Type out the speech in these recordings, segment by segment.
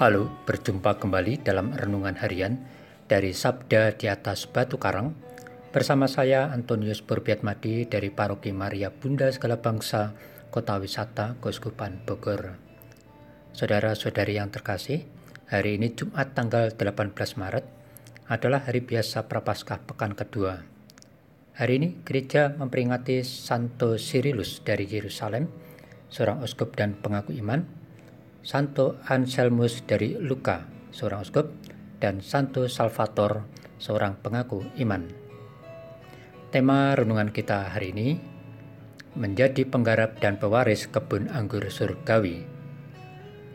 Halo, berjumpa kembali dalam renungan harian dari Sabda di atas Batu Karang bersama saya Antonius Madi dari Paroki Maria Bunda Segala Bangsa, Kota Wisata, Keuskupan Bogor. Saudara-saudari yang terkasih, hari ini Jumat tanggal 18 Maret adalah hari biasa Prapaskah pekan kedua. Hari ini gereja memperingati Santo Sirilus dari Yerusalem, seorang uskup dan pengaku iman, Santo Anselmus dari Luka, seorang uskup, dan Santo Salvator, seorang pengaku iman. Tema renungan kita hari ini menjadi penggarap dan pewaris kebun anggur surgawi.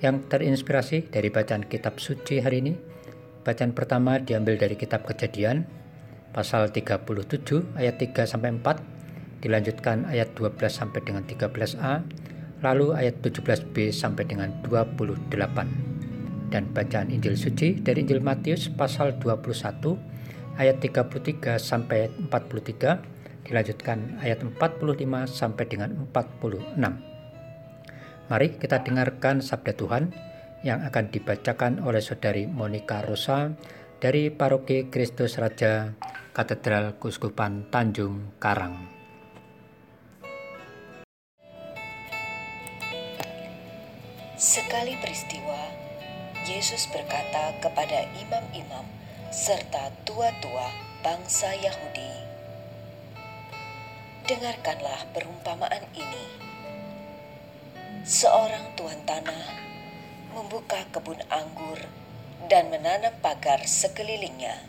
Yang terinspirasi dari bacaan kitab suci hari ini, bacaan pertama diambil dari kitab Kejadian pasal 37 ayat 3 sampai 4, dilanjutkan ayat 12 sampai dengan 13a, lalu ayat 17b sampai dengan 28 dan bacaan Injil suci dari Injil Matius pasal 21 ayat 33 sampai 43 dilanjutkan ayat 45 sampai dengan 46. Mari kita dengarkan sabda Tuhan yang akan dibacakan oleh saudari Monica Rosa dari Paroki Kristus Raja Katedral Kuskupan Tanjung Karang. Yesus berkata kepada imam-imam serta tua-tua bangsa Yahudi, "Dengarkanlah perumpamaan ini. Seorang tuan tanah membuka kebun anggur dan menanam pagar sekelilingnya.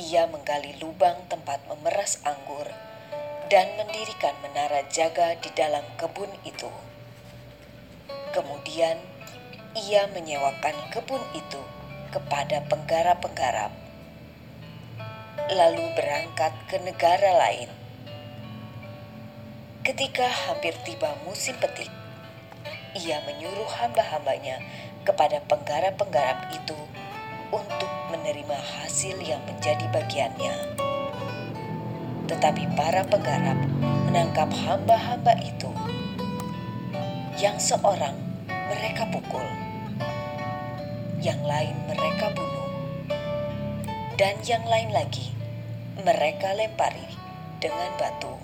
Ia menggali lubang tempat memeras anggur dan mendirikan menara jaga di dalam kebun itu." Kemudian ia menyewakan kebun itu kepada penggarap-penggarap, lalu berangkat ke negara lain. Ketika hampir tiba musim petik, ia menyuruh hamba-hambanya kepada penggarap-penggarap itu untuk menerima hasil yang menjadi bagiannya. Tetapi para penggarap menangkap hamba-hamba itu yang seorang mereka pukul, yang lain mereka bunuh, dan yang lain lagi mereka lempari dengan batu.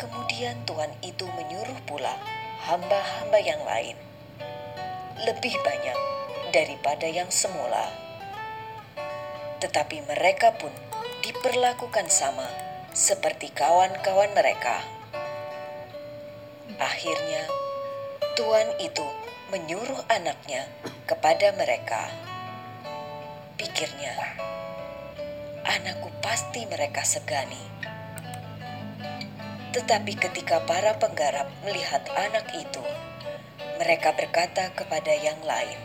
Kemudian Tuhan itu menyuruh pula hamba-hamba yang lain, lebih banyak daripada yang semula. Tetapi mereka pun diperlakukan sama seperti kawan-kawan mereka. Akhirnya, tuan itu menyuruh anaknya kepada mereka. Pikirnya, anakku pasti mereka segani. Tetapi ketika para penggarap melihat anak itu, mereka berkata kepada yang lain,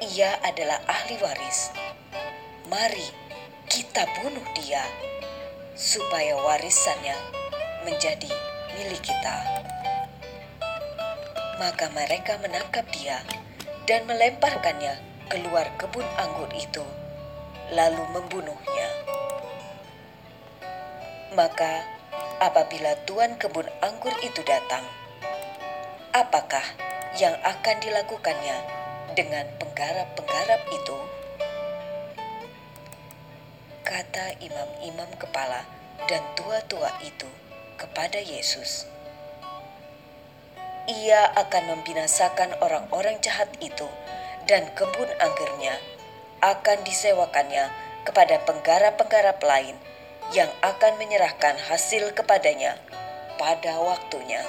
"Ia adalah ahli waris. Mari kita bunuh dia, supaya warisannya menjadi milik kita. Maka mereka menangkap dia dan melemparkannya keluar kebun anggur itu, lalu membunuhnya. Maka apabila tuan kebun anggur itu datang, apakah yang akan dilakukannya dengan penggarap-penggarap itu? Kata imam-imam kepala dan tua-tua itu kepada Yesus. Ia akan membinasakan orang-orang jahat itu dan kebun anggurnya akan disewakannya kepada penggarap-penggarap lain yang akan menyerahkan hasil kepadanya pada waktunya.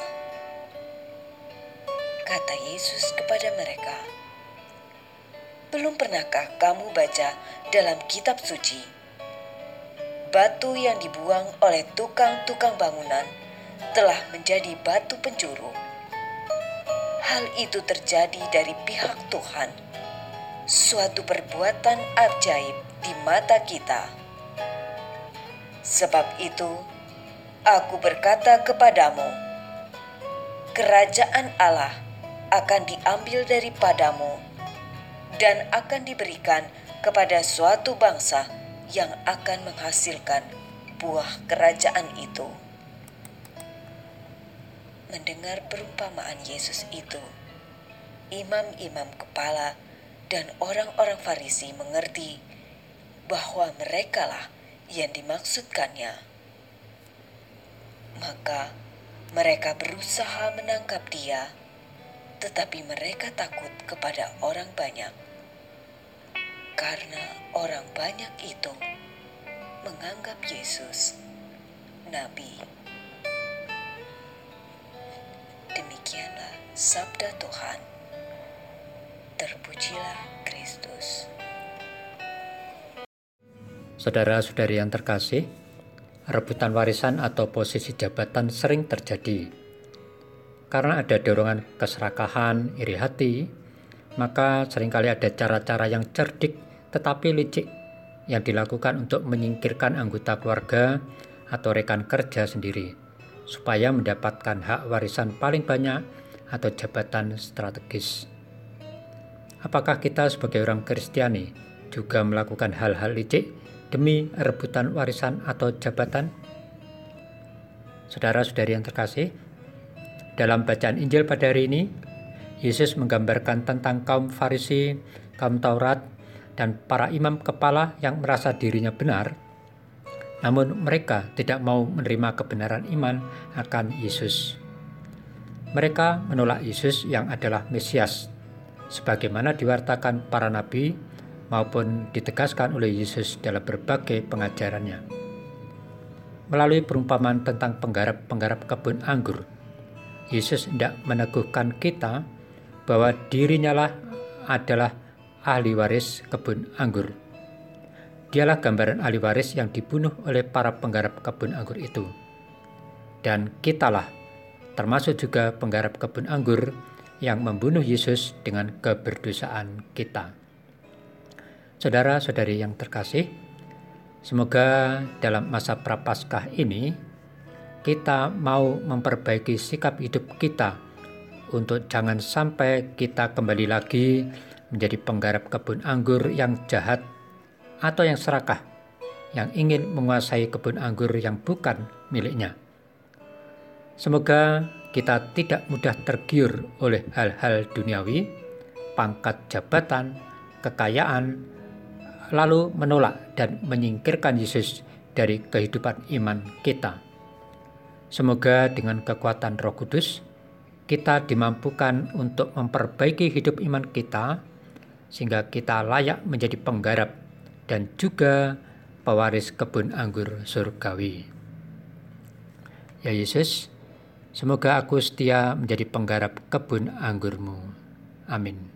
Kata Yesus kepada mereka, "Belum pernahkah kamu baca dalam kitab suci?" batu yang dibuang oleh tukang-tukang bangunan telah menjadi batu pencuru. Hal itu terjadi dari pihak Tuhan, suatu perbuatan ajaib di mata kita. Sebab itu, aku berkata kepadamu, kerajaan Allah akan diambil daripadamu dan akan diberikan kepada suatu bangsa yang akan menghasilkan buah kerajaan itu. Mendengar perumpamaan Yesus itu, imam-imam kepala dan orang-orang Farisi mengerti bahwa merekalah yang dimaksudkannya. Maka mereka berusaha menangkap dia, tetapi mereka takut kepada orang banyak. Karena orang banyak itu menganggap Yesus nabi. Sabda Tuhan. Terpujilah Kristus. Saudara-saudari yang terkasih, rebutan warisan atau posisi jabatan sering terjadi. Karena ada dorongan keserakahan, iri hati, maka sering kali ada cara-cara yang cerdik tetapi licik yang dilakukan untuk menyingkirkan anggota keluarga atau rekan kerja sendiri supaya mendapatkan hak warisan paling banyak atau jabatan strategis. Apakah kita sebagai orang Kristiani juga melakukan hal-hal licik demi rebutan warisan atau jabatan? Saudara-saudari yang terkasih, dalam bacaan Injil pada hari ini, Yesus menggambarkan tentang kaum Farisi, kaum Taurat, dan para imam kepala yang merasa dirinya benar, namun mereka tidak mau menerima kebenaran iman akan Yesus. Mereka menolak Yesus yang adalah Mesias, sebagaimana diwartakan para nabi maupun ditegaskan oleh Yesus dalam berbagai pengajarannya. Melalui perumpamaan tentang penggarap-penggarap kebun anggur, Yesus tidak meneguhkan kita bahwa dirinya lah adalah ahli waris kebun anggur. Dialah gambaran ahli waris yang dibunuh oleh para penggarap kebun anggur itu. Dan kitalah, termasuk juga penggarap kebun anggur yang membunuh Yesus dengan keberdosaan kita. Saudara-saudari yang terkasih, semoga dalam masa prapaskah ini kita mau memperbaiki sikap hidup kita untuk jangan sampai kita kembali lagi menjadi penggarap kebun anggur yang jahat atau yang serakah, yang ingin menguasai kebun anggur yang bukan miliknya. Semoga kita tidak mudah tergiur oleh hal-hal duniawi, pangkat jabatan, kekayaan, lalu menolak dan menyingkirkan Yesus dari kehidupan iman kita. Semoga dengan kekuatan Roh Kudus, kita dimampukan untuk memperbaiki hidup iman kita sehingga kita layak menjadi penggarap dan juga pewaris kebun anggur surgawi. Ya Yesus, semoga aku setia menjadi penggarap kebun anggurmu. Amin.